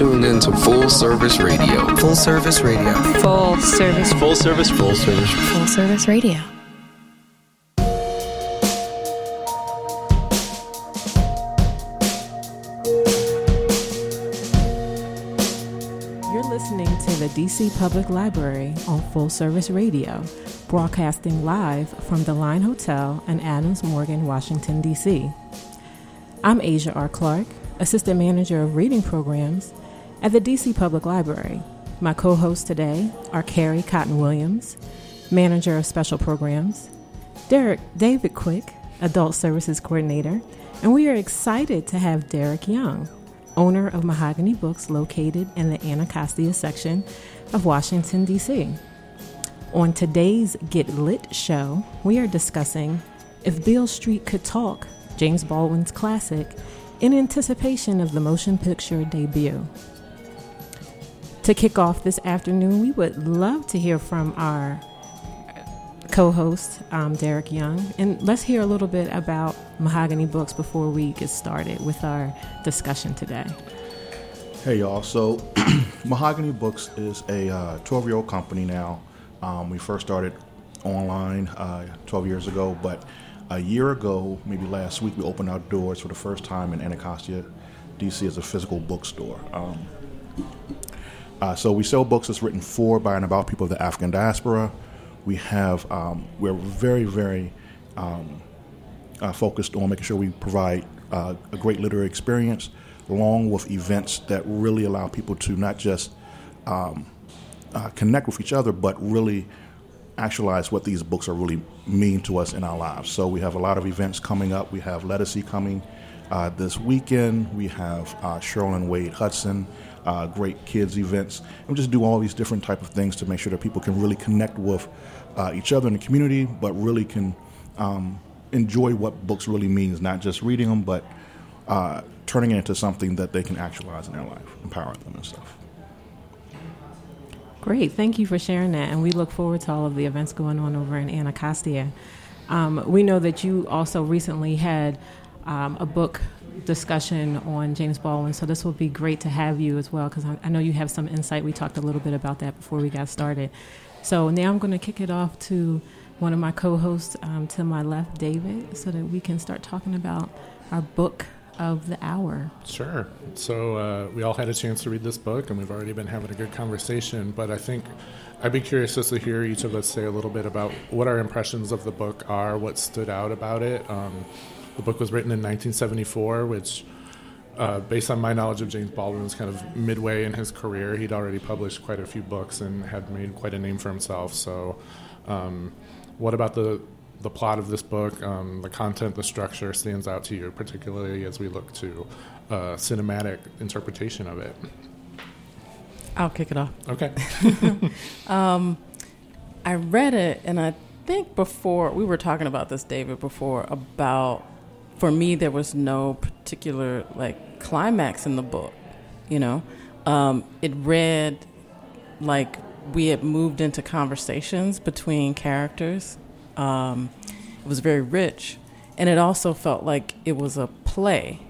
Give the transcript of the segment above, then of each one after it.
tuned in to Full Service Radio. Full Service Radio. Full Service. Full Service. Full Service. Full Service Radio. Public Library on Full Service Radio, broadcasting live from the Line Hotel in Adams Morgan, Washington, D.C. I'm Asia R. Clark, Assistant Manager of Reading Programs at the DC Public Library. My co hosts today are Carrie Cotton Williams, Manager of Special Programs, Derek David Quick, Adult Services Coordinator, and we are excited to have Derek Young, owner of Mahogany Books located in the Anacostia section of Washington, D.C. On today's Get Lit show, we are discussing If Beale Street Could Talk, James Baldwin's classic, in anticipation of the motion picture debut. To kick off this afternoon, we would love to hear from our co host, um, Derek Young. And let's hear a little bit about Mahogany Books before we get started with our discussion today. Hey, y'all. So, Mahogany Books is a 12 uh, year old company now. Um, we first started online uh, 12 years ago, but a year ago, maybe last week, we opened our doors for the first time in Anacostia, DC, as a physical bookstore. Um, uh, so we sell books that's written for, by, and about people of the African diaspora. We have um, we're very very um, uh, focused on making sure we provide uh, a great literary experience, along with events that really allow people to not just um, uh, connect with each other, but really actualize what these books are really mean to us in our lives. So we have a lot of events coming up. We have Lettucey coming uh, this weekend. We have uh, Cheryl and Wade Hudson uh, great kids events, and we just do all these different type of things to make sure that people can really connect with uh, each other in the community, but really can um, enjoy what books really means, not just reading them, but uh, turning it into something that they can actualize in their life, empower them and stuff. Great, thank you for sharing that, and we look forward to all of the events going on over in Anacostia. Um, we know that you also recently had um, a book discussion on James Baldwin. So this will be great to have you as well because I, I, know you have some insight. We talked a little bit about that before we got started. So now I'm going to kick it off to one of my co-hosts um, to my left, David, so that we can start talking about our book of the hour. Sure. So uh, we all had a chance to read this book, and we've already been having a good conversation. But I think I'd be curious just to hear each of us say a little bit about what our impressions of the book are, what stood out about it. Um, the book was written in 1974, which, uh, based on my knowledge of James Baldwin, was kind of midway in his career. He'd already published quite a few books and had made quite a name for himself. So, um, what about the the plot of this book, um, the content, the structure stands out to you, particularly as we look to uh, cinematic interpretation of it? I'll kick it off. Okay. um, I read it, and I think before we were talking about this, David, before about for me, there was no particular like climax in the book. You know, um, it read like we had moved into conversations between characters. Um, it was very rich, and it also felt like it was a play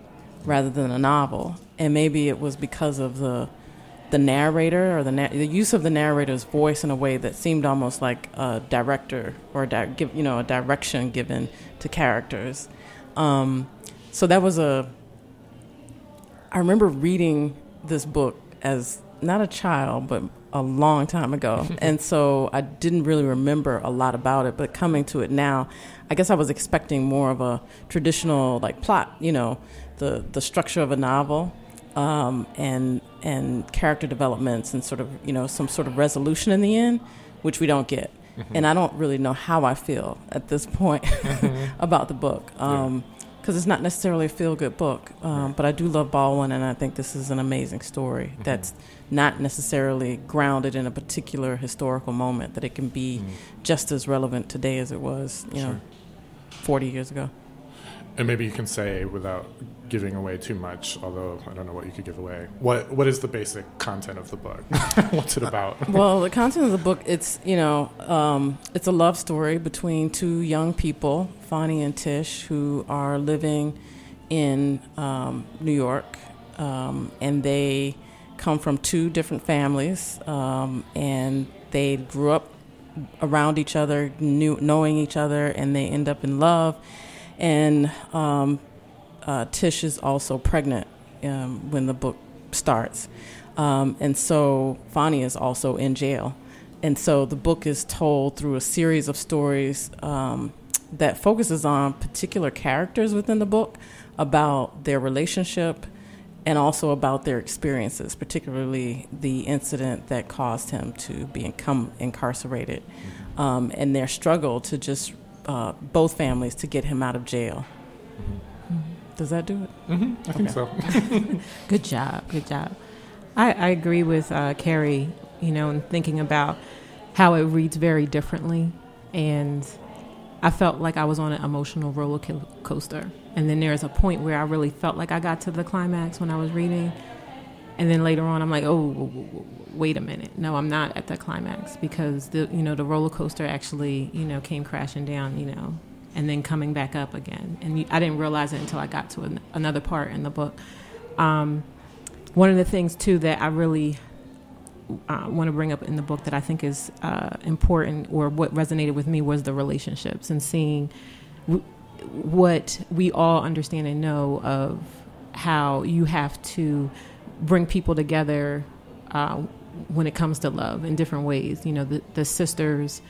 rather than a novel. And maybe it was because of the the narrator or the na- the use of the narrator's voice in a way that seemed almost like a director or a di- give, you know a direction given to characters um, so that was a. I remember reading this book as not a child, but a long time ago. and so I didn't really remember a lot about it, but coming to it now, I guess I was expecting more of a traditional like plot, you know, the the structure of a novel. Um, and and character developments and sort of you know some sort of resolution in the end, which we don't get. Mm-hmm. And I don't really know how I feel at this point mm-hmm. about the book. Because um, yeah. it's not necessarily a feel good book. Um, right. But I do love Baldwin, and I think this is an amazing story mm-hmm. that's not necessarily grounded in a particular historical moment, that it can be mm-hmm. just as relevant today as it was, you sure. know, 40 years ago. and maybe you can say without giving away too much, although I don't know what you could give away. What what is the basic content of the book? What's it about? well, the content of the book it's you know um, it's a love story between two young people, Fonny and Tish, who are living in um, New York, um, and they come from two different families, um, and they grew up around each other, knew, knowing each other, and they end up in love. And um, uh, Tish is also pregnant um, when the book starts. Um, and so Fonny is also in jail. And so the book is told through a series of stories um, that focuses on particular characters within the book about their relationship and also about their experiences, particularly the incident that caused him to become incarcerated mm-hmm. um, and their struggle to just uh, both families to get him out of jail. Mm-hmm. Does that do it? Mm-hmm. I think so. good job. Good job. I, I agree with uh, Carrie, you know, in thinking about how it reads very differently. And I felt like I was on an emotional roller coaster. And then there's a point where I really felt like I got to the climax when I was reading. And then later on, I'm like, oh, wait a minute. No, I'm not at the climax because the you know the roller coaster actually you know came crashing down. You know, and then coming back up again. And I didn't realize it until I got to an, another part in the book. Um, one of the things too that I really uh, want to bring up in the book that I think is uh, important or what resonated with me was the relationships and seeing what we all understand and know of how you have to bring people together uh, when it comes to love in different ways. You know, the, the sisters,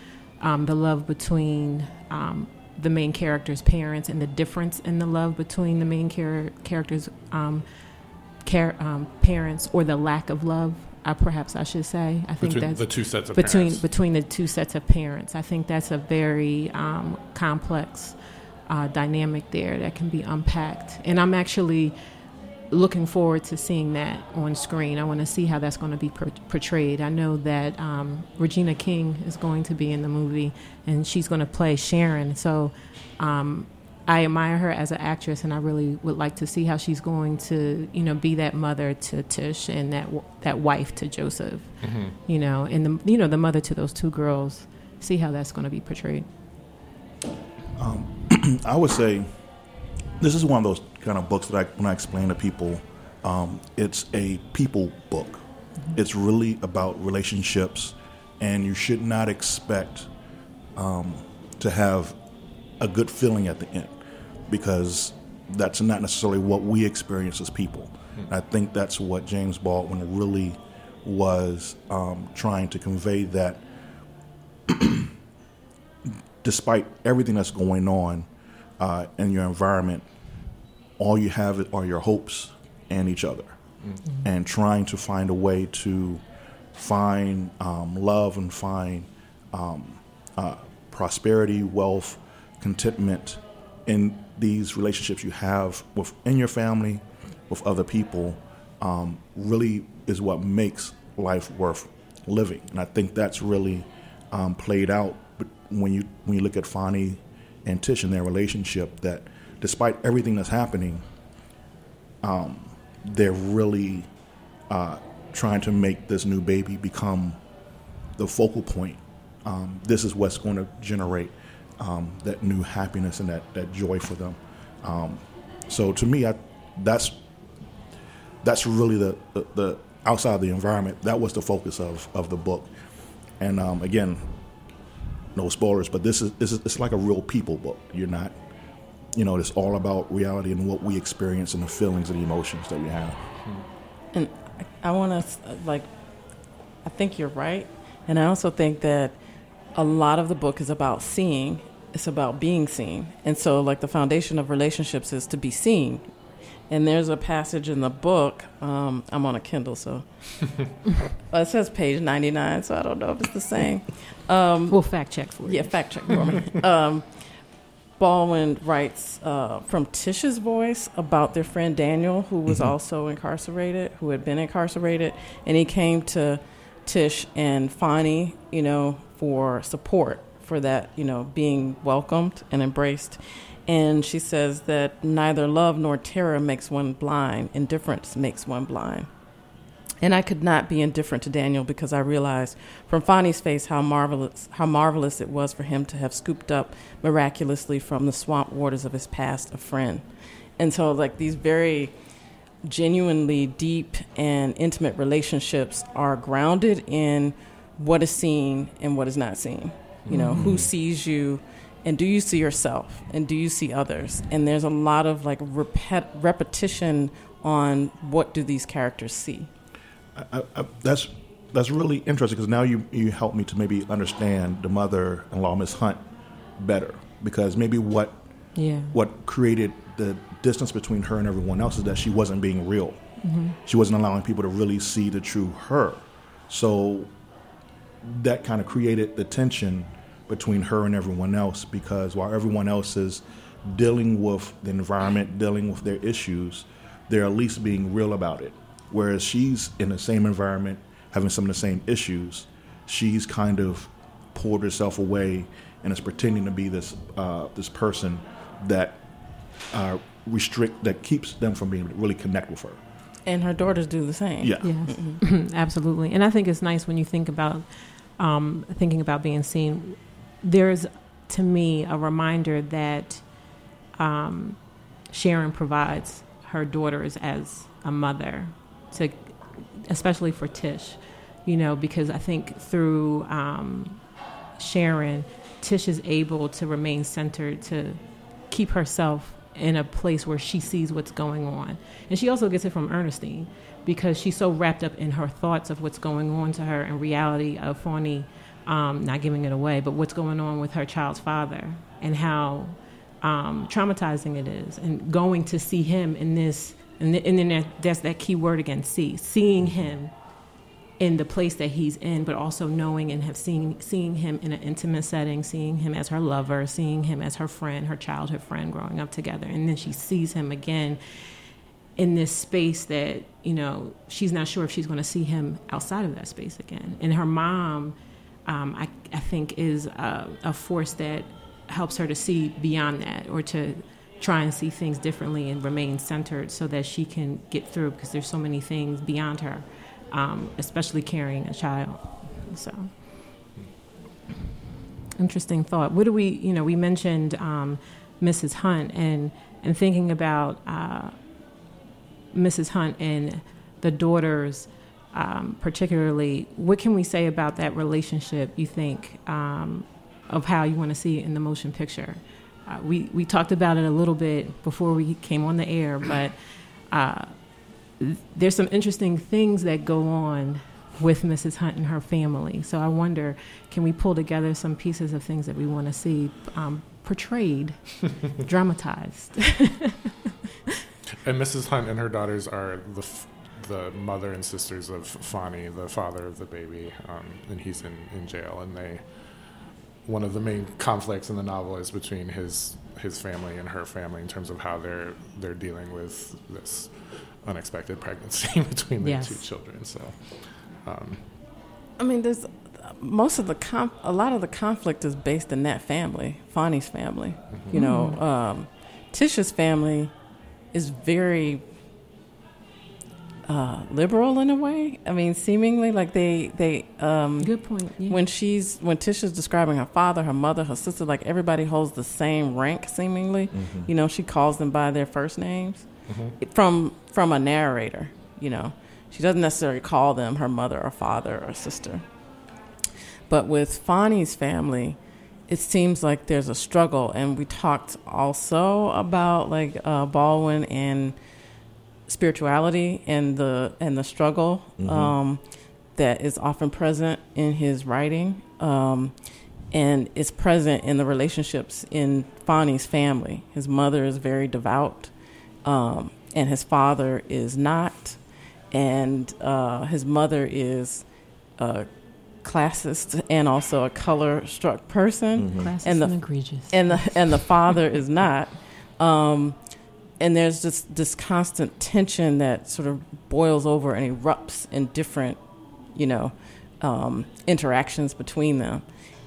um, the love between um, the main character's parents, and the difference in the love between the main char- character's um, car- um, parents, or the lack of love. Uh, perhaps I should say. I think between that's the two sets of between parents. between the two sets of parents. I think that's a very um, complex uh, dynamic there that can be unpacked. And I'm actually looking forward to seeing that on screen. I want to see how that's going to be per- portrayed. I know that um, Regina King is going to be in the movie, and she's going to play Sharon. So um, I admire her as an actress, and I really would like to see how she's going to, you know, be that mother to Tish and that that wife to Joseph. Mm-hmm. You know, and the you know the mother to those two girls. See how that's going to be portrayed. Um, I would say this is one of those kind of books that I, when I explain to people, um, it's a people book. Mm-hmm. It's really about relationships, and you should not expect um, to have a good feeling at the end because that's not necessarily what we experience as people. Mm-hmm. I think that's what James Baldwin really was um, trying to convey that despite everything that's going on uh, in your environment, all you have are your hopes and each other, mm-hmm. and trying to find a way to find um, love and find um, uh, prosperity, wealth, contentment in these relationships you have within your family, with other people, um, really is what makes life worth living. And I think that's really um, played out when you when you look at Fonny and Tish and their relationship. That despite everything that's happening, um, they're really uh, trying to make this new baby become the focal point. Um, this is what's going to generate um, that new happiness and that, that joy for them. Um, so to me, I, that's that's really the, the, the, outside the environment. That was the focus of, of the book. And um, again, no spoilers, but this is, this is it's like a real people book. You're not, you know, it's all about reality and what we experience and the feelings and the emotions that we have. And I want to like, I think you're right, and I also think that a lot of the book is about seeing. It's about being seen, and so like the foundation of relationships is to be seen. And there's a passage in the book. Um, I'm on a Kindle, so well, it says page 99, so I don't know if it's the same. Um, we'll fact check for you. Yeah, fact check for me. Um, Baldwin writes uh, from Tish's voice about their friend Daniel, who was mm-hmm. also incarcerated, who had been incarcerated, and he came to Tish and Fonny, you know, for support for that, you know, being welcomed and embraced. And she says that neither love nor terror makes one blind, indifference makes one blind. And I could not be indifferent to Daniel because I realized from Fonny's face how marvelous how marvelous it was for him to have scooped up miraculously from the swamp waters of his past a friend. And so like these very genuinely deep and intimate relationships are grounded in what is seen and what is not seen. You know, who mm-hmm. sees you and do you see yourself and do you see others? And there's a lot of like repet- repetition on what do these characters see. I, I, that's that's really interesting because now you you help me to maybe understand the mother-in-law Miss Hunt better because maybe what Yeah. what created the distance between her and everyone else is that she wasn't being real. Mm-hmm. She wasn't allowing people to really see the true her. So that kind of created the tension between her and everyone else because while everyone else is dealing with the environment, dealing with their issues, they're at least being real about it. Whereas she's in the same environment, having some of the same issues, she's kind of pulled herself away and is pretending to be this uh, this person that uh, restrict that keeps them from being able to really connect with her. And her daughters do the same. Yeah. Yes, absolutely. And I think it's nice when you think about um, thinking about being seen. There's, to me, a reminder that um, Sharon provides her daughters as a mother, to, especially for Tish, you know, because I think through um, Sharon, Tish is able to remain centered, to keep herself in a place where she sees what's going on. And she also gets it from Ernestine because she's so wrapped up in her thoughts of what's going on to her and reality of Fonny, um, not giving it away, but what's going on with her child's father and how um, traumatizing it is. And going to see him in this, and, th- and then that, that's that key word again see, seeing him in the place that he's in, but also knowing and have seen seeing him in an intimate setting, seeing him as her lover, seeing him as her friend, her childhood friend, growing up together, and then she sees him again in this space that you know she's not sure if she's going to see him outside of that space again. And her mom, um, I, I think, is a, a force that helps her to see beyond that or to try and see things differently and remain centered so that she can get through because there's so many things beyond her um, especially carrying a child. So, interesting thought. What do we, you know, we mentioned um, Mrs. Hunt and and thinking about uh, Mrs. Hunt and the daughters, um, particularly. What can we say about that relationship? You think um, of how you want to see it in the motion picture? Uh, we we talked about it a little bit before we came on the air, but. Uh, there's some interesting things that go on with Mrs. Hunt and her family. So I wonder, can we pull together some pieces of things that we want to see um, portrayed, dramatized? And Mrs. Hunt and her daughters are the f- the mother and sisters of Fonny, the father of the baby, um, and he's in, in jail. And they one of the main conflicts in the novel is between his his family and her family in terms of how they're they're dealing with this unexpected pregnancy between their Yes. two children. So. Um, I mean, there's most of the conf- a lot of the conflict is based in that family, Fonny's family. You know, um, Tisha's family is very uh, liberal in a way. I mean, seemingly like they they um, Good point. Yeah. when she's when Tisha's describing her father, her mother, her sister, like everybody holds the same rank seemingly. You know, she calls them by their first names from from a narrator. You know, she doesn't necessarily call them her mother or father or sister. But with Fonny's family, it seems like there's a struggle, and we talked also about like uh, Baldwin and spirituality and the and the struggle um, that is often present in his writing, um, and is present in the relationships in Fonny's family. His mother is very devout, um, and his father is not, and uh, his mother is a classist and also a color struck person Classist and and, the- egregious. and the and the father is not. Um, and there's just this constant tension that sort of boils over and erupts in different, you know, um, interactions between them.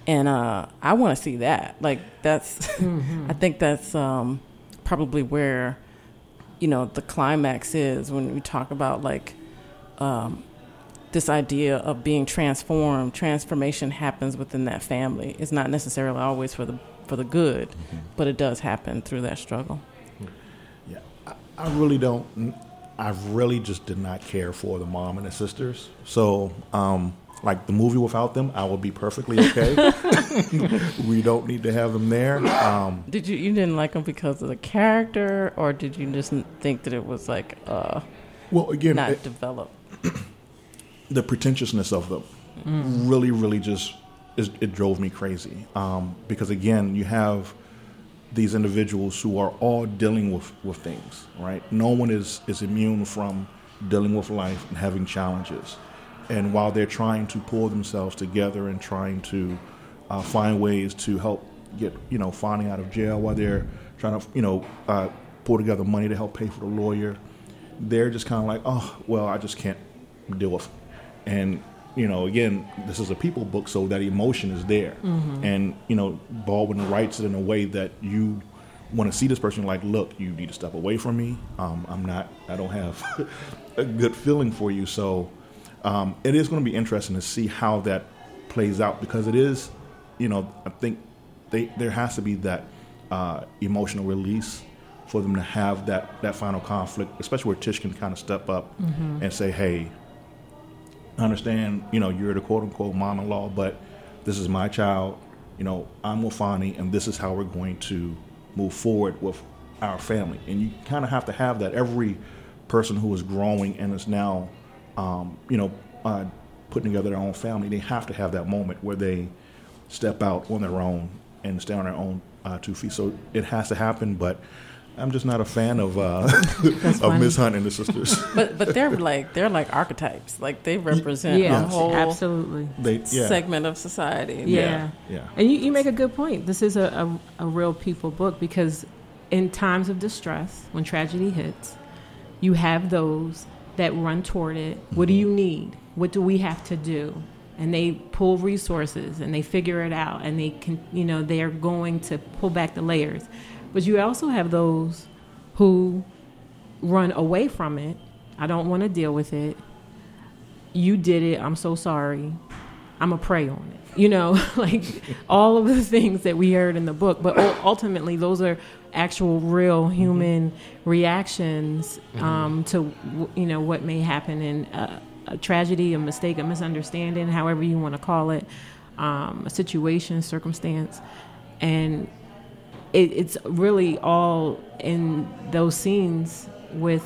and uh, I want to see that. Like that's, I think that's um, probably where, you know, the climax is when we talk about like um, this idea of being transformed. Transformation happens within that family. It's not necessarily always for the for the good, but it does happen through that struggle. I, really don't. I really just did not care for the mom and the sisters. So, um, like the movie without them, I would be perfectly okay. we don't need to have them there. Um, Did you you didn't like them because of the character, or did you just think that it was like uh, well, again, not it- developed? the pretentiousness of them really, really just is, it drove me crazy. Um, because again, you have these individuals who are all dealing with, with things, right? No one is, is immune from dealing with life and having challenges. And while they're trying to pull themselves together and trying to uh, find ways to help get, you know, finding out of jail, while they're trying to, you know, uh, pull together money to help pay for the lawyer, they're just kind of like, oh, well, I just can't deal with. It. And you know, again, this is a people book, so that emotion is there. And you know, Baldwin writes it in a way that you want to see this person like, look, you need to step away from me. Um, I'm not. I don't have a good feeling for you. So um, it is going to be interesting to see how that plays out because it is, you know, I think they there has to be that uh, emotional release for them to have that that final conflict, especially where Tish can kind of step up and say, hey, understand, you know, you're the quote unquote mom in law, but this is my child. You know, I'm Fonny, and this is how we're going to move forward with our family. And you kind of have to have that. Every person who is growing and is now, um, you know, uh, putting together their own family, they have to have that moment where they step out on their own and stand on their own uh, two feet. So it has to happen, but I'm just not a fan of uh, of. Miss Hunt and the sisters. But but they're like they're like archetypes. Like they represent Yeah, a whole absolutely. they, yeah, segment of society. Yeah. yeah. And you, you make a good point. This is a, a, a real people book because in times of distress, when tragedy hits, you have those that run toward it. What do you need? What do we have to do? And they pull resources and they figure it out and they can, you know, they're going to pull back the layers. But you also have those who run away from it. I don't want to deal with it. You did it. I'm so sorry. I'm a prey on it. You know, like all of the things that we heard in the book. But ultimately, those are actual, real human reactions um, to you know what may happen in a, a tragedy, a mistake, a misunderstanding, however you want to call it, um, a situation, circumstance, and it, it's really all in those scenes with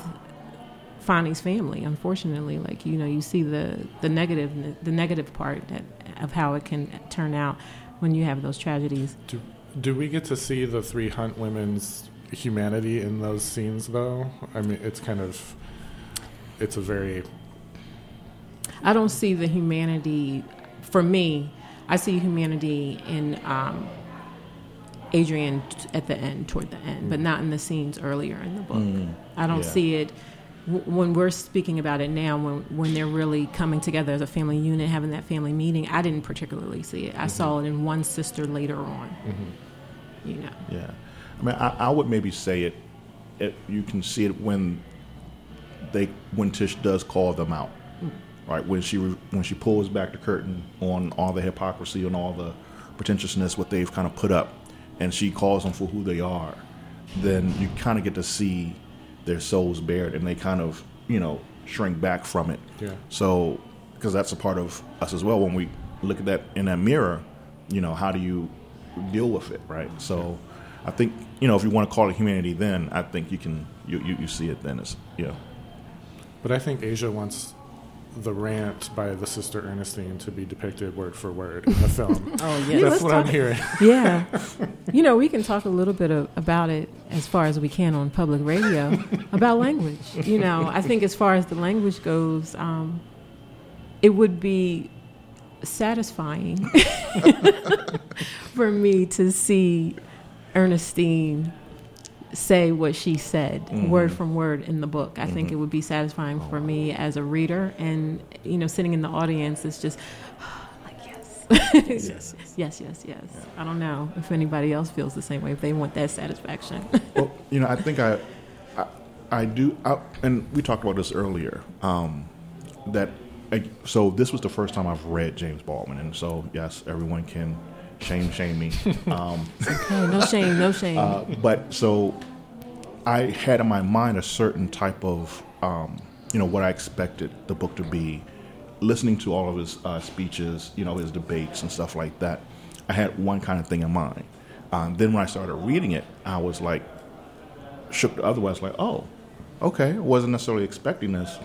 Fonny's family. Unfortunately, like you know, you see the the negative the negative part that, of how it can turn out when you have those tragedies. Do, do we get to see the three Hunt women's humanity in those scenes, though? I mean, it's kind of, it's a very, I don't see the humanity for me. I see humanity in um, Adrienne t- at the end, toward the end, but not in the scenes earlier in the book. Mm, I don't yeah. see it w- when we're speaking about it now. When when they're really coming together as a family unit, having that family meeting. I didn't particularly see it. I mm-hmm. saw it in one sister later on. Mm-hmm. You know. Yeah, I mean, I, I would maybe say it, it. You can see it when they when Tish does call them out, mm. right? When she re- when she pulls back the curtain on all the hypocrisy and all the pretentiousness what they've kind of put up, and she calls them for who they are, then you kind of get to see their souls bared, and they kind of you know shrink back from it. Yeah. So because that's a part of us as well when we look at that in that mirror, you know, how do you deal with it, right? So I think you know if you want to call it humanity, then I think you can you you, you see it then as yeah. but I think Asia wants the rant by the sister Ernestine to be depicted word for word in the film. Oh Yeah. That's what I'm hearing. Yeah. you know, we can talk a little bit of, about it as far as we can on public radio about language. You know, I think as far as the language goes, um, it would be satisfying for me to see Ernestine say what she said word from word in the book. I think it would be satisfying for me as a reader and you know sitting in the audience it's just like yes yes, yes, yes, yes. I don't know if anybody else feels the same way. If they want that satisfaction. well, you know, I think I, I, I do, I, and we talked about this earlier. Um, that I, so this was the first time I've read James Baldwin, and so yes, everyone can shame shame me. Um, okay, no shame, no shame. Uh, but so I had in my mind a certain type of, um, you know, what I expected the book to be. Listening to all of his uh, speeches, you know, his debates and stuff like that, I had one kind of thing in mind. Um, then when I started reading it, I was like shook the other way. I was like, oh, okay, I wasn't necessarily expecting this.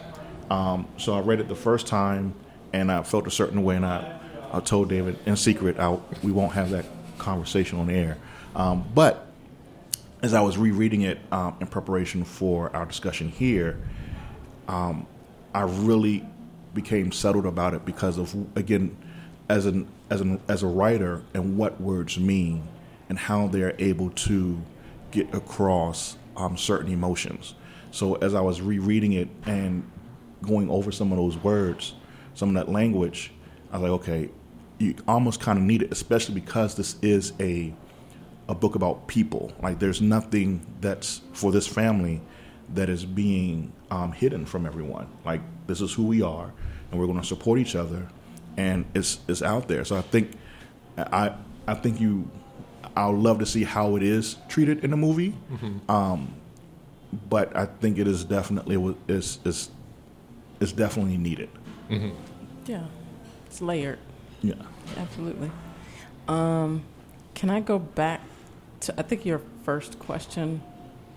Um, so I read it the first time, and I felt a certain way, and I, I told David in secret, I, we won't have that conversation on air. Um, but as I was rereading it um, in preparation for our discussion here, um, I really became settled about it because of again, as an as an as a writer and what words mean and how they're able to get across um, certain emotions. So as I was rereading it and going over some of those words, some of that language, I was like, okay, you almost kind of need it, especially because this is a a book about people. Like there's nothing that's for this family that is being um, hidden from everyone. Like this is who we are, and we're going to support each other, and it's it's out there. So I think I I think you I'll love to see how it is treated in the movie. Mm-hmm. Um, but I think it is definitely is is is definitely needed. Mm-hmm. Yeah, it's layered. Yeah, absolutely. Um, can I go back to I think your first question,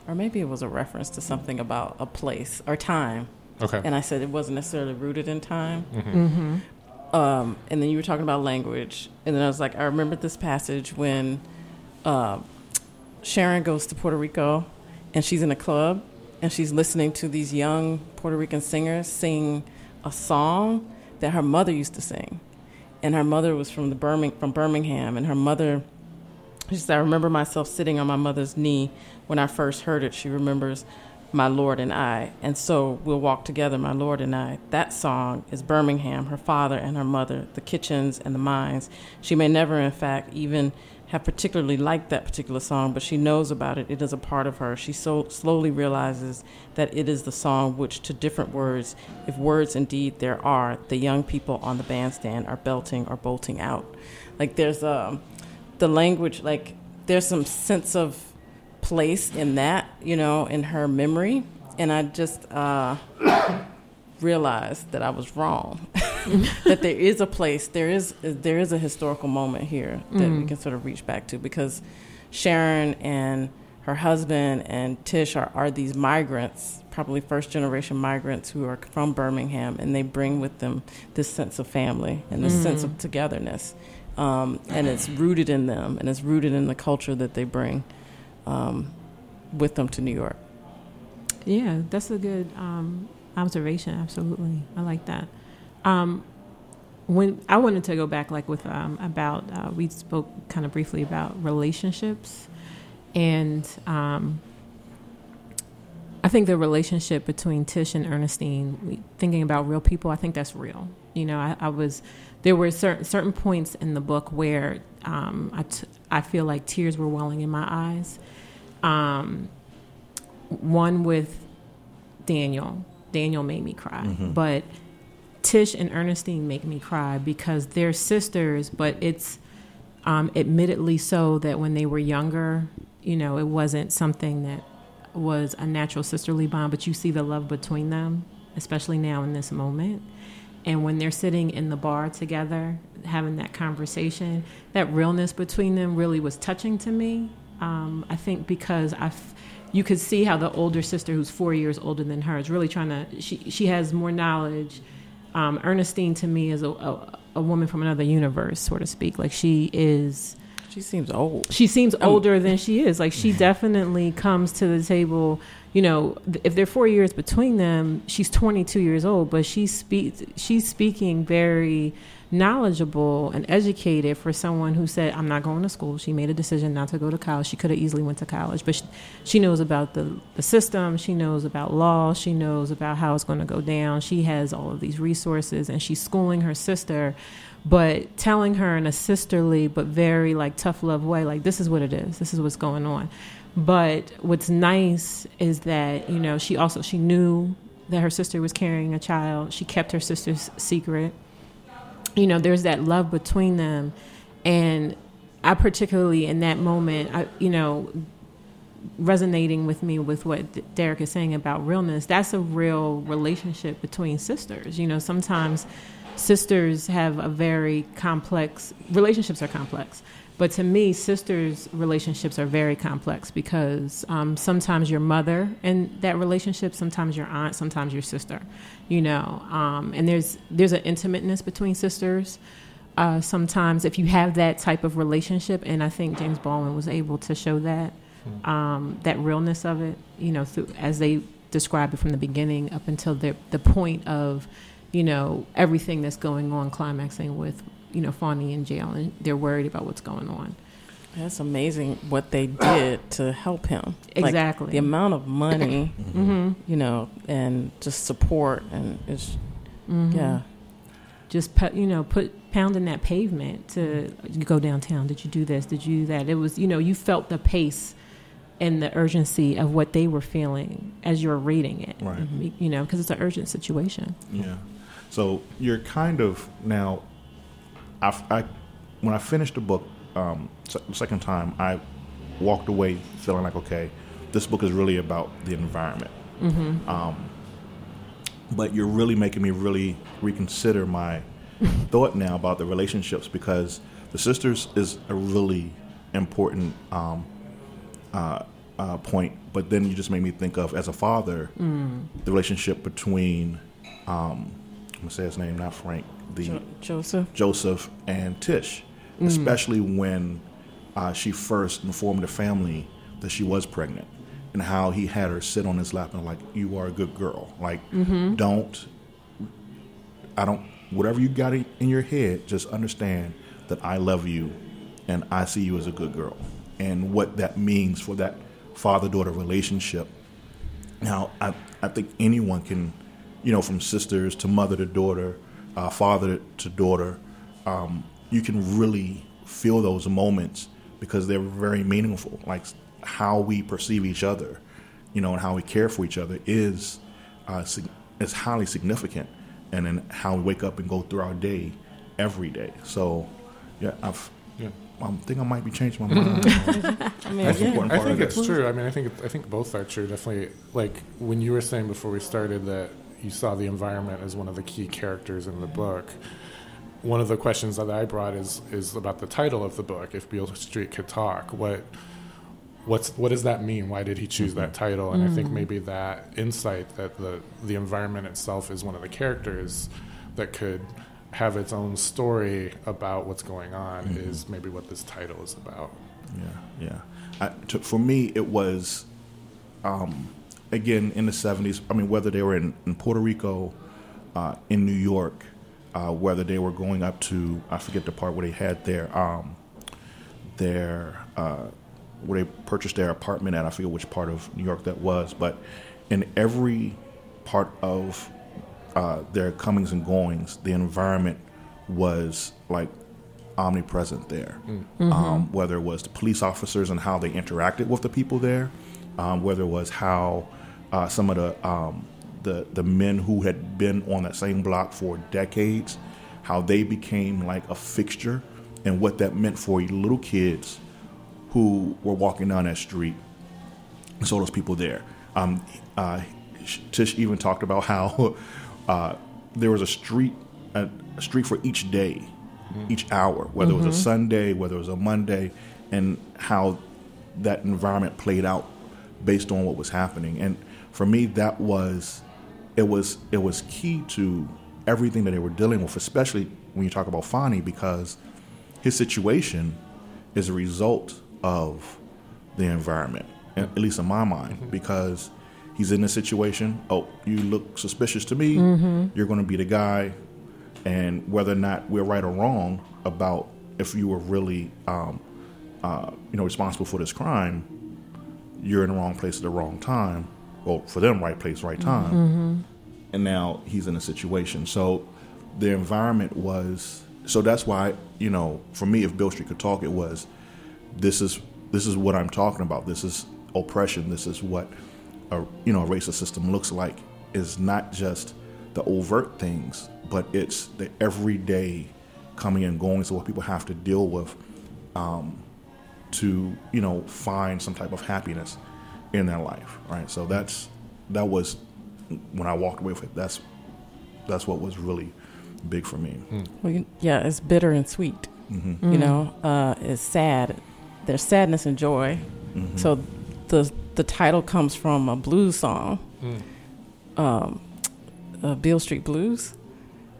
or maybe it was a reference to something about a place or time. Okay. And I said it wasn't necessarily rooted in time. Mm-hmm. Mm-hmm. Um, and then you were talking about language, and then I was like, I remember this passage when uh, Sharon goes to Puerto Rico, and she's in a club, and she's listening to these young Puerto Rican singers sing a song that her mother used to sing, and her mother was from the Birmingham, from Birmingham, and her mother she said, I remember myself sitting on my mother's knee when I first heard it. She remembers my Lord and I. And so we'll walk together, my Lord and I. That song is Birmingham, her father and her mother, the kitchens and the mines. She may never, in fact, even have particularly liked that particular song, but she knows about it. It is a part of her. She so slowly realizes that it is the song which, to different words, if words indeed there are, the young people on the bandstand are belting or bolting out. Like there's a um, the language, like there's some sense of place in that, you know, in her memory, and I just uh, realized that I was wrong. that there is a place, there is there is a historical moment here that mm. we can sort of reach back to because Sharon and her husband and Tish are, are these migrants, probably first generation migrants who are from Birmingham, and they bring with them this sense of family and this mm. sense of togetherness um, and it's rooted in them, and it's rooted in the culture that they bring um, with them to New York. Yeah, that's a good um, observation. Absolutely, I like that. Um, when I wanted to go back, like with um, about uh, we spoke kind of briefly about relationships, and um, I think the relationship between Tish and Ernestine, thinking about real people, I think that's real. You know, I, I was there were certain certain points in the book where um, I, t- I feel like tears were welling in my eyes. Um, one with Daniel. Daniel made me cry, mm-hmm. but Tish and Ernestine make me cry because they're sisters, but it's um, admittedly so that when they were younger, you know, it wasn't something that was a natural sisterly bond, but you see the love between them, especially now in this moment. And when they're sitting in the bar together, having that conversation, that realness between them really was touching to me. Um, I think because I, you could see how the older sister, who's four years older than her, is really trying to. She she has more knowledge. Um, Ernestine to me is a, a, a woman from another universe, so to speak. Like she is. She seems old. She seems older than she is. Like she definitely comes to the table you know, if they're four years between them, she's 22 years old, but she speaks, she's speaking very knowledgeable and educated for someone who said, "I'm not going to school." She made a decision not to go to college. She could have easily went to college, but she, she knows about the the system. She knows about law. She knows about how it's going to go down. She has all of these resources, and she's schooling her sister but telling her in a sisterly but very like tough love way like this is what it is this is what's going on but what's nice is that you know she also she knew that her sister was carrying a child she kept her sister's secret you know there's that love between them. And i particularly in that moment i you know resonating with me with what derek is saying about realness that's a real relationship between sisters. You know sometimes sisters have a very complex relationships are complex but to me sisters relationships are very complex because um, sometimes your mother in that relationship sometimes your aunt sometimes your sister you know um, and there's there's an intimateness between sisters uh, sometimes if you have that type of relationship and i think james baldwin was able to show that hmm. um, that realness of it you know through, as they describe it from the beginning up until the, the point of you know, everything that's going on, climaxing with, you know, Fonny in jail, and they're worried about what's going on. That's amazing what they did to help him. Exactly. Like the amount of money, mm-hmm. you know, and just support, and it's, mm-hmm. yeah. Just, you know, put pounding that pavement to you go downtown. Did you do this? Did you do that? It was, you know, you felt the pace and the urgency of what they were feeling as you were reading it. Right. You know, because it's an urgent situation. Yeah. So you're kind of now. I, I when I finished the book um, the second time, I walked away feeling like, okay, this book is really about the environment. Mm-hmm. Um, but you're really making me really reconsider my thought now about the relationships because the sisters is a really important um, uh, uh, point. But then you just made me think of as a father mm. the relationship between um, I'm gonna say his name, not Frank. The jo- Joseph. Joseph and Tish, mm. especially when uh, she first informed the family that she was pregnant, and how he had her sit on his lap and like, "You are a good girl. Like, mm-hmm. don't. I don't. Whatever you got in your head, just understand that I love you, and I see you as a good girl, and what that means for that father-daughter relationship. Now, I I think anyone can you know, from sisters to mother to daughter, uh, father to daughter, um, you can really feel those moments because they're very meaningful. Like how we perceive each other, you know, and how we care for each other is uh, is highly significant, and then how we wake up and go through our day every day. So, yeah, I've. Yeah. I think I might be changing my mind. I mean, I think, yeah. I think it's true. I mean, I think I think both are true. Definitely, like when you were saying before we started that you saw the environment as one of the key characters in the book. One of the questions that I brought is is about the title of the book. If Beale Street could talk, what what's what does that mean? Why did he choose mm-hmm. that title? And mm-hmm. I think mm-hmm. maybe that insight that the the environment itself is one of the characters that could have its own story about what's going on mm-hmm. is maybe what this title is about. Yeah, yeah. I, to, for me, it was um, again in the 70s, I mean, whether they were in, in Puerto Rico, uh, in New York, uh, whether they were going up to, I forget the part where they had their, um, their, uh, where they purchased their apartment at, I forget which part of New York that was, but in every part of uh, their comings and goings, the environment was like omnipresent there. Mm. Mm-hmm. Um, whether it was the police officers and how they interacted with the people there, um, whether it was how uh, some of the, um, the the men who had been on that same block for decades, how they became like a fixture, and what that meant for little kids who were walking down that street. And so those people there. Um, uh, Tish even talked about how uh, there was a street a, street for each day, mm-hmm. each hour, whether mm-hmm. it was a mm-hmm. Sunday, whether it was a Monday, and how that environment played out based on what was happening. And for me, that was it was it was key to everything that they were dealing with, especially when you talk about Fonny, because his situation is a result of the environment, at least in my mind, mm-hmm. because he's in this situation. Oh, you look suspicious to me. Mm-hmm. You're going to be the guy. and whether or not we're right or wrong about if you were really, um, uh, you know, responsible for this crime, you're in the wrong place at the wrong time. Well, for them, right place, right time. And now he's in a situation. So the environment was. So that's why you know, for me, if Beale Street could talk, it was this is this is what I'm talking about. This is oppression. This is what a you know a racist system looks like. Is not just the overt things, but it's the everyday coming and going. So what people have to deal with um, to you know find some type of happiness in their life, right? So that's that was when I walked away with it. That's that's what was really big for me. Well, you- yeah, it's bitter and sweet. Mm-hmm. You know, uh, it's sad. There's sadness and joy. Mm-hmm. So the the title comes from a blues song, um, uh, Beale Street Blues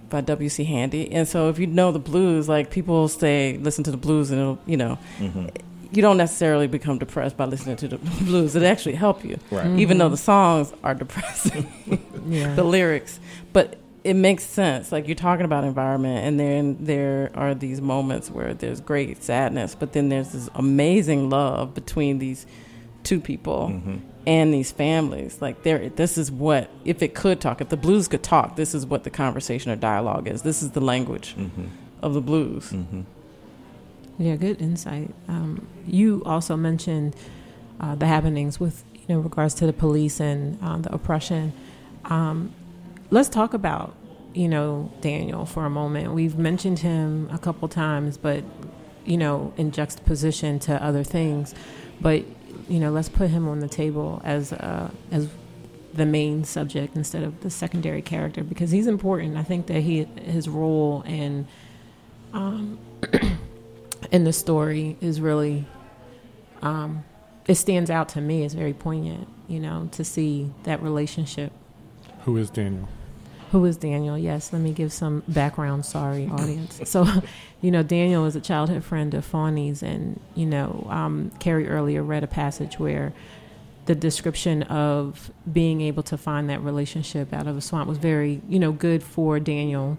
by W.C. Handy. And so if you know the blues, like people say, listen to the blues, and it'll, you know, Mm-hmm. You don't necessarily become depressed by listening to the blues. It actually help you, Right. even though the songs are depressing Yeah. the lyrics, but it makes sense. Like you're talking about environment, and then there are these moments where there's great sadness, but then there's this amazing love between these two people Mm-hmm. and these families. Like there, this is what if it could talk, if the blues could talk, this is what the conversation or dialogue is. This is the language Mm-hmm. of the blues. Yeah, good insight. Um, you also mentioned uh, the happenings with you know regards to the police and um, the oppression. Um, let's talk about you know Daniel for a moment. We've mentioned him a couple times, but you know in juxtaposition to other things. But you know, let's put him on the table as uh, as the main subject instead of the secondary character because he's important. I think that he his role and um, in the story is really um, it stands out to me. It's very poignant, you know, to see that relationship. Who is Daniel? Who is Daniel? Yes, let me give some background. Sorry, audience. So, you know, Daniel is a childhood friend of Fonny's, and you know, um, Carrie earlier read a passage where the description of being able to find that relationship out of a swamp was very, you know, good for Daniel.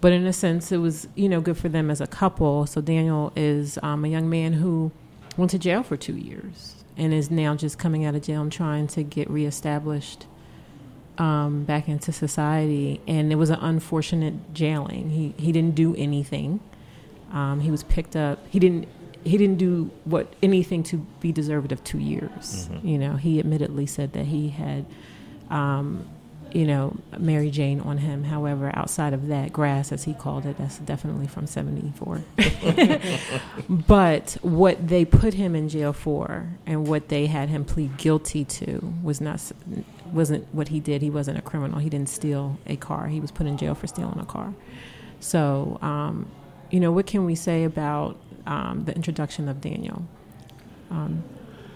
But in a sense, it was, you know, good for them as a couple. So Daniel is um, a young man who went to jail for two years and is now just coming out of jail and trying to get reestablished um, back into society. And it was an unfortunate jailing. He he didn't do anything. Um, he was picked up. He didn't. He didn't do what anything to be deserved of two years. You know, he admittedly said that he had, um, you know, Mary Jane on him. However, outside of that, grass, as he called it, that's definitely from '74. but what they put him in jail for, and what they had him plead guilty to, was not wasn't what he did. He wasn't a criminal. He didn't steal a car. He was put in jail for stealing a car. So, um, you know, what can we say about um, the introduction of Daniel um,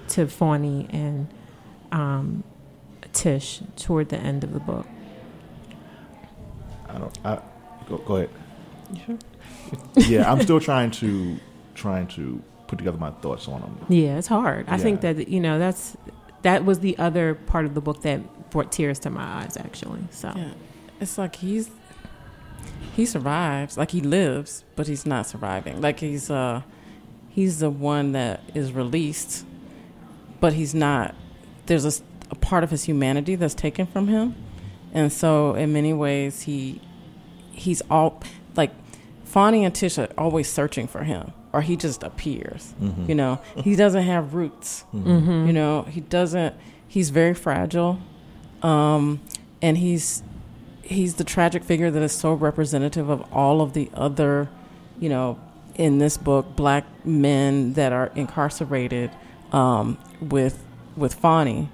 to Fonny and um, Tish toward the end of the book? I don't. I, go, go ahead. You sure? Yeah, I'm still trying to trying to put together my thoughts on them. Yeah, it's hard. I think that you know that's that was the other part of the book that brought tears to my eyes, actually. So Yeah, it's like he's he survives, like he lives, but he's not surviving. Like he's uh he's the one that is released, but he's not. There's a, s- a part of his humanity that's taken from him, and so in many ways he he's all like Fonny and Tish are always searching for him, or he just appears. You know, he doesn't have roots. Mm-hmm. You know, he doesn't. He's very fragile, um, and he's he's the tragic figure that is so representative of all of the other, you know, in this book, black men that are incarcerated um, with with Fonny,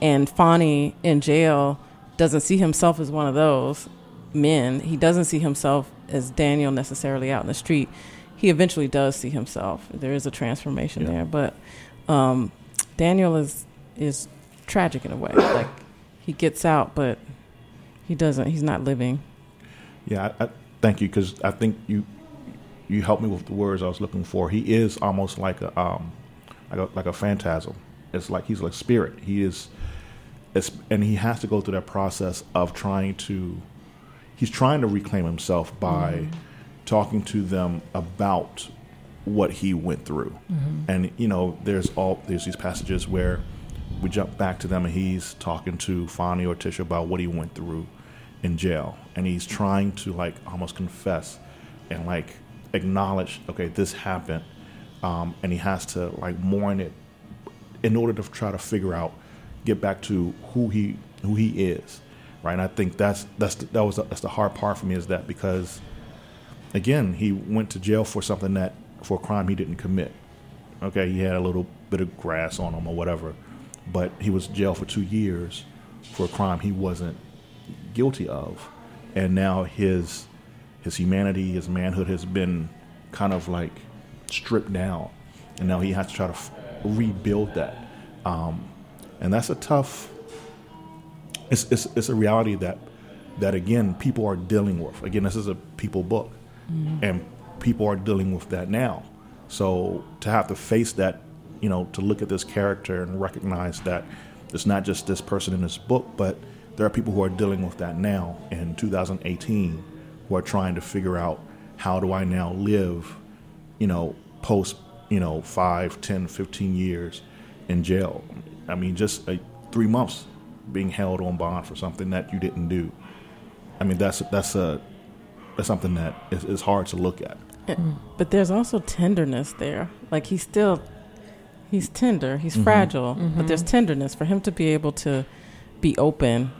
and Fonny in jail doesn't see himself as one of those men. He doesn't see himself as Daniel necessarily out in the street. He eventually does see himself. There is a transformation Yeah. there, but um, Daniel is is tragic in a way. Like he gets out, but he doesn't. He's not living. Yeah, I, I thank you because I think you you helped me with the words I was looking for. He is almost like a um like a like a phantasm. It's like he's like spirit. He is, and he has to go through that process of trying to he's trying to reclaim himself by talking to them about what he went through. And you know, there's all there's these passages where we jump back to them and he's talking to Fonny or Tisha about what he went through in jail. And he's trying to like almost confess and like acknowledge, okay, this happened. Um, and he has to like mourn it in order to try to figure out, get back to who he who he is, right? And I think that's that's the, that was the, that's the hard part for me is that because, again, he went to jail for something that for a crime he didn't commit. Okay, he had a little bit of grass on him or whatever, but he was jailed for two years for a crime he wasn't guilty of, and now his his humanity, his manhood has been kind of like stripped down, and now he has to try to f- rebuild that, um, and that's a tough. It's, it's it's a reality that that again people are dealing with. Again, this is a people book, mm-hmm. and people are dealing with that now. So to have to face that, you know, to look at this character and recognize that it's not just this person in this book, but there are people who are dealing with that now in 2018 who are trying to figure out how do I now live, you know, post, you know, five, 10, 15 years in jail. I mean, just uh, three months being held on bond for something that you didn't do. I mean, that's that's a that's something that is, is hard to look at. But there's also tenderness there. Like he's still, he's tender. He's fragile, but there's tenderness for him to be able to be open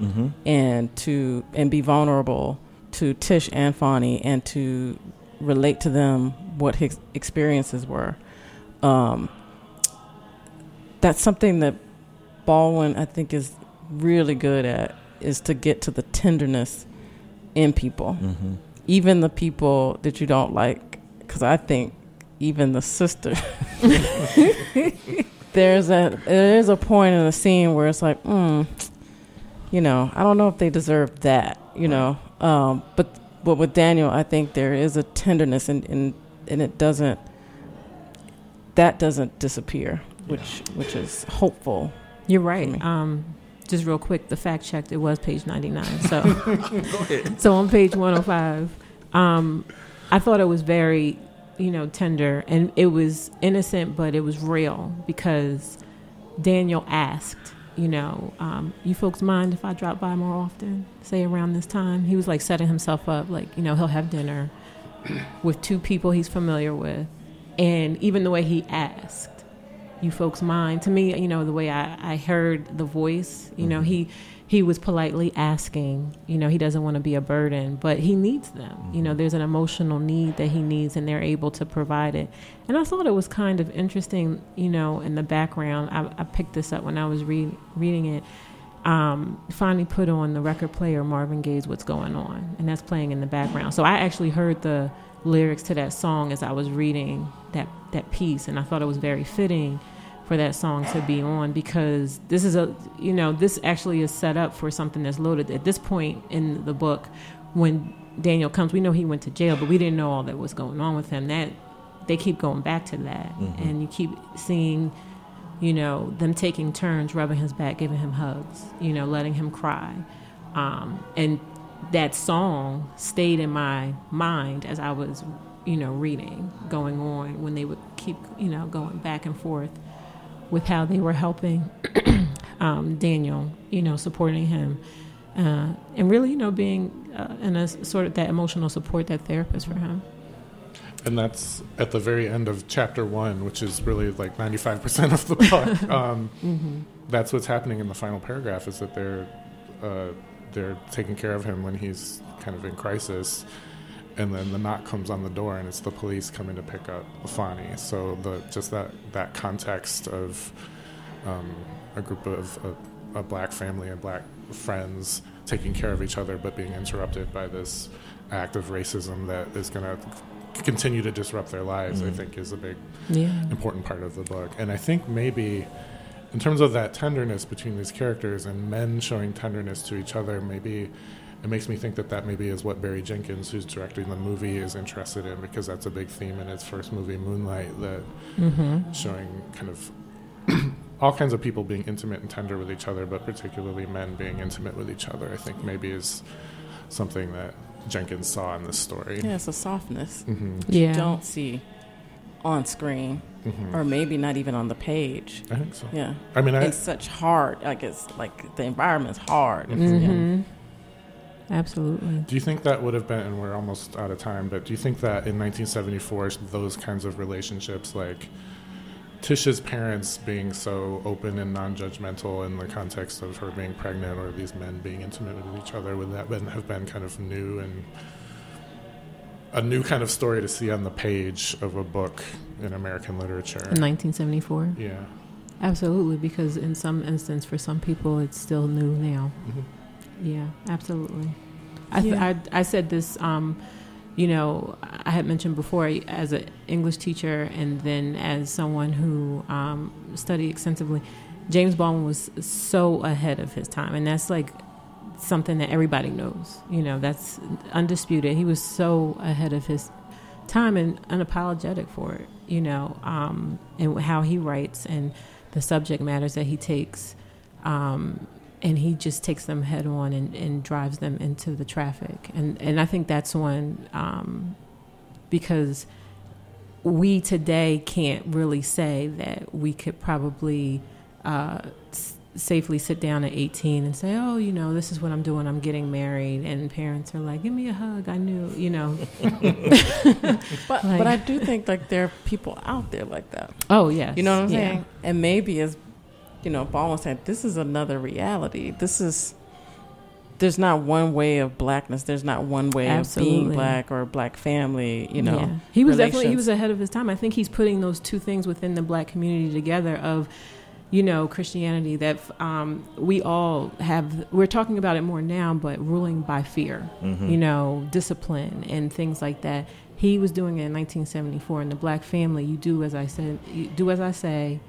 and to and be vulnerable to Tish and Fonny and to relate to them what his experiences were. Um, that's something that Baldwin, I think, is really good at is to get to the tenderness in people, even the people that you don't like. Because I think even the sister, there's a there is a point in the scene where it's like, mm, you know, I don't know if they deserve that, you know. Um, but but with Daniel, I think there is a tenderness, and and, and it doesn't that doesn't disappear, which which is hopeful. You're right. Um, just real quick, the fact checked, it was page 99. So, so on page 105, um, I thought it was very, you know, tender and it was innocent, but it was real because Daniel asked, you know, um, you folks mind if I drop by more often, say around this time? He was like setting himself up, like, you know, he'll have dinner with two people he's familiar with. And even the way he asked, you folks mind. To me you know the way i, I heard the voice you know he he was politely asking you know he doesn't want to be a burden but he needs them. You know there's an emotional need that he needs and they're able to provide it. And i thought it was kind of interesting you know in the background i, I picked this up when i was read, reading it um, finally put on the record player marvin gaye's what's going on and that's playing in the background. So i actually heard the lyrics to that song as i was reading that that piece and i thought it was very fitting for that song to be on because this is a you know this actually is set up for something that's loaded at this point in the book when daniel comes. We know he went to jail but we didn't know all that was going on with him. That they keep going back to that and you keep seeing you know them taking turns rubbing his back giving him hugs you know letting him cry. Um, and that song stayed in my mind as i was you know reading going on when they would keep you know going back and forth with how they were helping um, Daniel, you know, supporting him, uh, and really, you know, being uh, in a sort of that emotional support, that therapist for him. And that's at the very end of chapter one, which is really like 95% of the book. Um, That's what's happening in the final paragraph is that they're, uh, they're taking care of him when he's kind of in crisis. And then the knock comes on the door, and it's the police coming to pick up Fonny. So the just that that context of um, a group of a, a black family and black friends taking care of each other, but being interrupted by this act of racism that is going to continue to disrupt their lives, I think, is a big Yeah. important part of the book. And I think maybe in terms of that tenderness between these characters and men showing tenderness to each other, maybe it makes me think that that maybe is what Barry Jenkins, who's directing the movie, is interested in because that's a big theme in his first movie, Moonlight, that showing kind of all kinds of people being intimate and tender with each other, but particularly men being intimate with each other. I think maybe is something that Jenkins saw in this story. Yeah, it's a softness hmm Yeah. you don't see on screen, hmm or maybe not even on the page. I think so. Yeah, I mean, I, it's such hard. Like it's like the environment's hard. hmm Absolutely. Do you think that would have been, and we're almost out of time, but do you think that in 1974, those kinds of relationships, like Tisha's parents being so open and non judgmental in the context of her being pregnant or these men being intimate with each other, would that been, have been kind of new and a new kind of story to see on the page of a book in American literature? In 1974. Yeah. Absolutely, because in some instance, for some people, it's still new now. Mhm. Yeah, absolutely. I, th- Yeah. I, I said this, um, you know, I had mentioned before as an English teacher and then as someone who um, studied extensively. James Baldwin was so ahead of his time, and that's like something that everybody knows. You know, that's undisputed. He was so ahead of his time and unapologetic for it. You know, um, and how he writes and the subject matters that he takes. Um, and he just takes them head on and, and drives them into the traffic. And and I think that's one um, because we today can't really say that we could probably uh, s- safely sit down at 18 and say, oh, you know, this is what I'm doing. I'm getting married, and parents are like, give me a hug. I knew, you know. But Like- but I do think like there are people out there like that. Oh yes, You know what I'm Yeah. saying? And maybe as you know, Baldwin said, this is another reality. This is there's not one way of blackness. There's not one way of being black or a black family. You know, Yeah. he was definitely he was ahead of his time. I think he's putting those two things within the black community together of you know Christianity that um, we all have. We're talking about it more now, but ruling by fear, Mhm. you know, discipline and things like that. He was doing it in 1974 in the black family. You do as I said. You do as I say.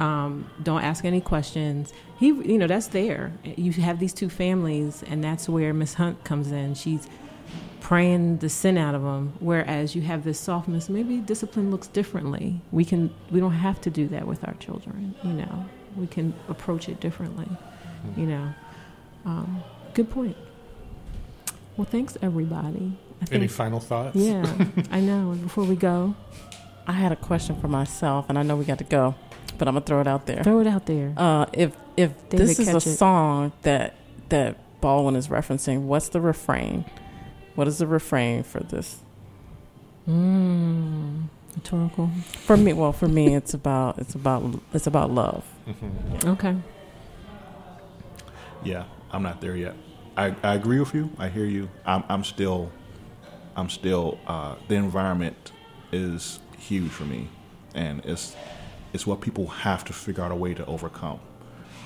Um, don't ask any questions. He, you know, that's there. You have these two families, and that's where Miss Hunt comes in. She's praying the sin out of them. Whereas you have this softness. Maybe discipline looks differently. We can. We don't have to do that with our children. You know, we can approach it differently. You know, um, good point. Well, thanks everybody. I Any think, final thoughts? yeah, I know. Before we go, I had a question for myself, and I know we got to go, but I'm gonna throw it out there. throw it out there. Uh, if if David, this is a it. song that that Baldwin is referencing, what's the refrain? What is the refrain for this? Mm, rhetorical. For me, well, for me, it's about it's about it's about love. Mhm. Okay. Yeah, I'm not there yet. I, I agree with you. I hear you. I'm, I'm still, I'm still. Uh, the environment is huge for me, and it's it's what people have to figure out a way to overcome.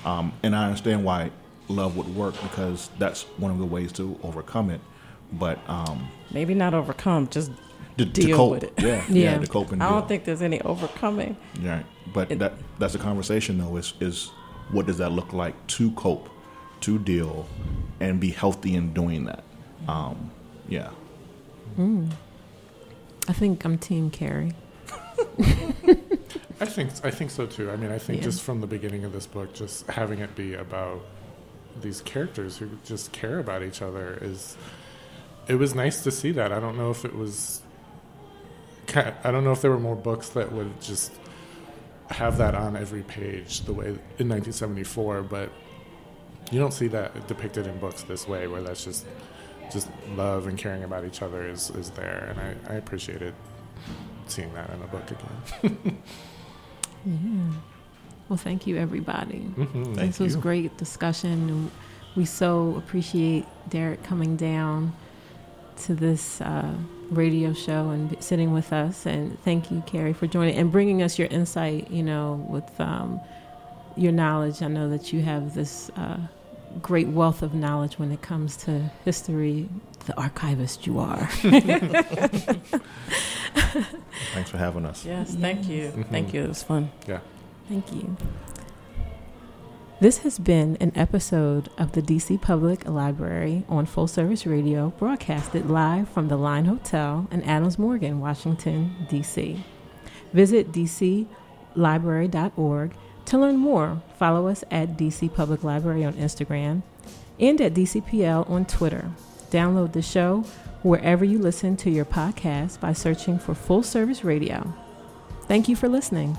Um, and I understand why love would work because that's one of the ways to overcome it. But um, Maybe not overcome, just to, to Deal cope, with it. yeah, Yeah. yeah, to cope and I deal. don't think there's any overcoming. Right. But It- that that's a conversation though is is what does that look like to cope, to deal, and be healthy in doing that. Um, yeah. Mm. I think I'm Team Carrie. I think I think so too. I mean, I think Yeah. just from the beginning of this book, just having it be about these characters who just care about each other is. It was nice to see that. I don't know if it was I don't know if there were more books that would just have that on every page the way in 1974, but you don't see that depicted in books this way, where that's just just love and caring about each other is is there, and I, I appreciated seeing that in a book again. Yeah. Well, thank you, everybody. Mhm. Thank this was you. great discussion. We so appreciate Derek coming down to this uh, radio show and sitting with us. And thank you, Carrie, for joining and bringing us your insight. You know, with um, your knowledge, I know that you have this uh, great wealth of knowledge when it comes to history. The archivist you are. Thanks for having us. Yes, thank you, Mhm. thank you. It was fun. Yeah. Thank you. This has been an episode of the DC Public Library on Full Service Radio, broadcasted live from the Line Hotel in Adams Morgan, Washington, D.C. Visit dclibrary.org to learn more. Follow us at DC Public Library on Instagram and at DCPL on Twitter. Download the show wherever you listen to your podcast by searching for Full Service Radio. Thank you for listening.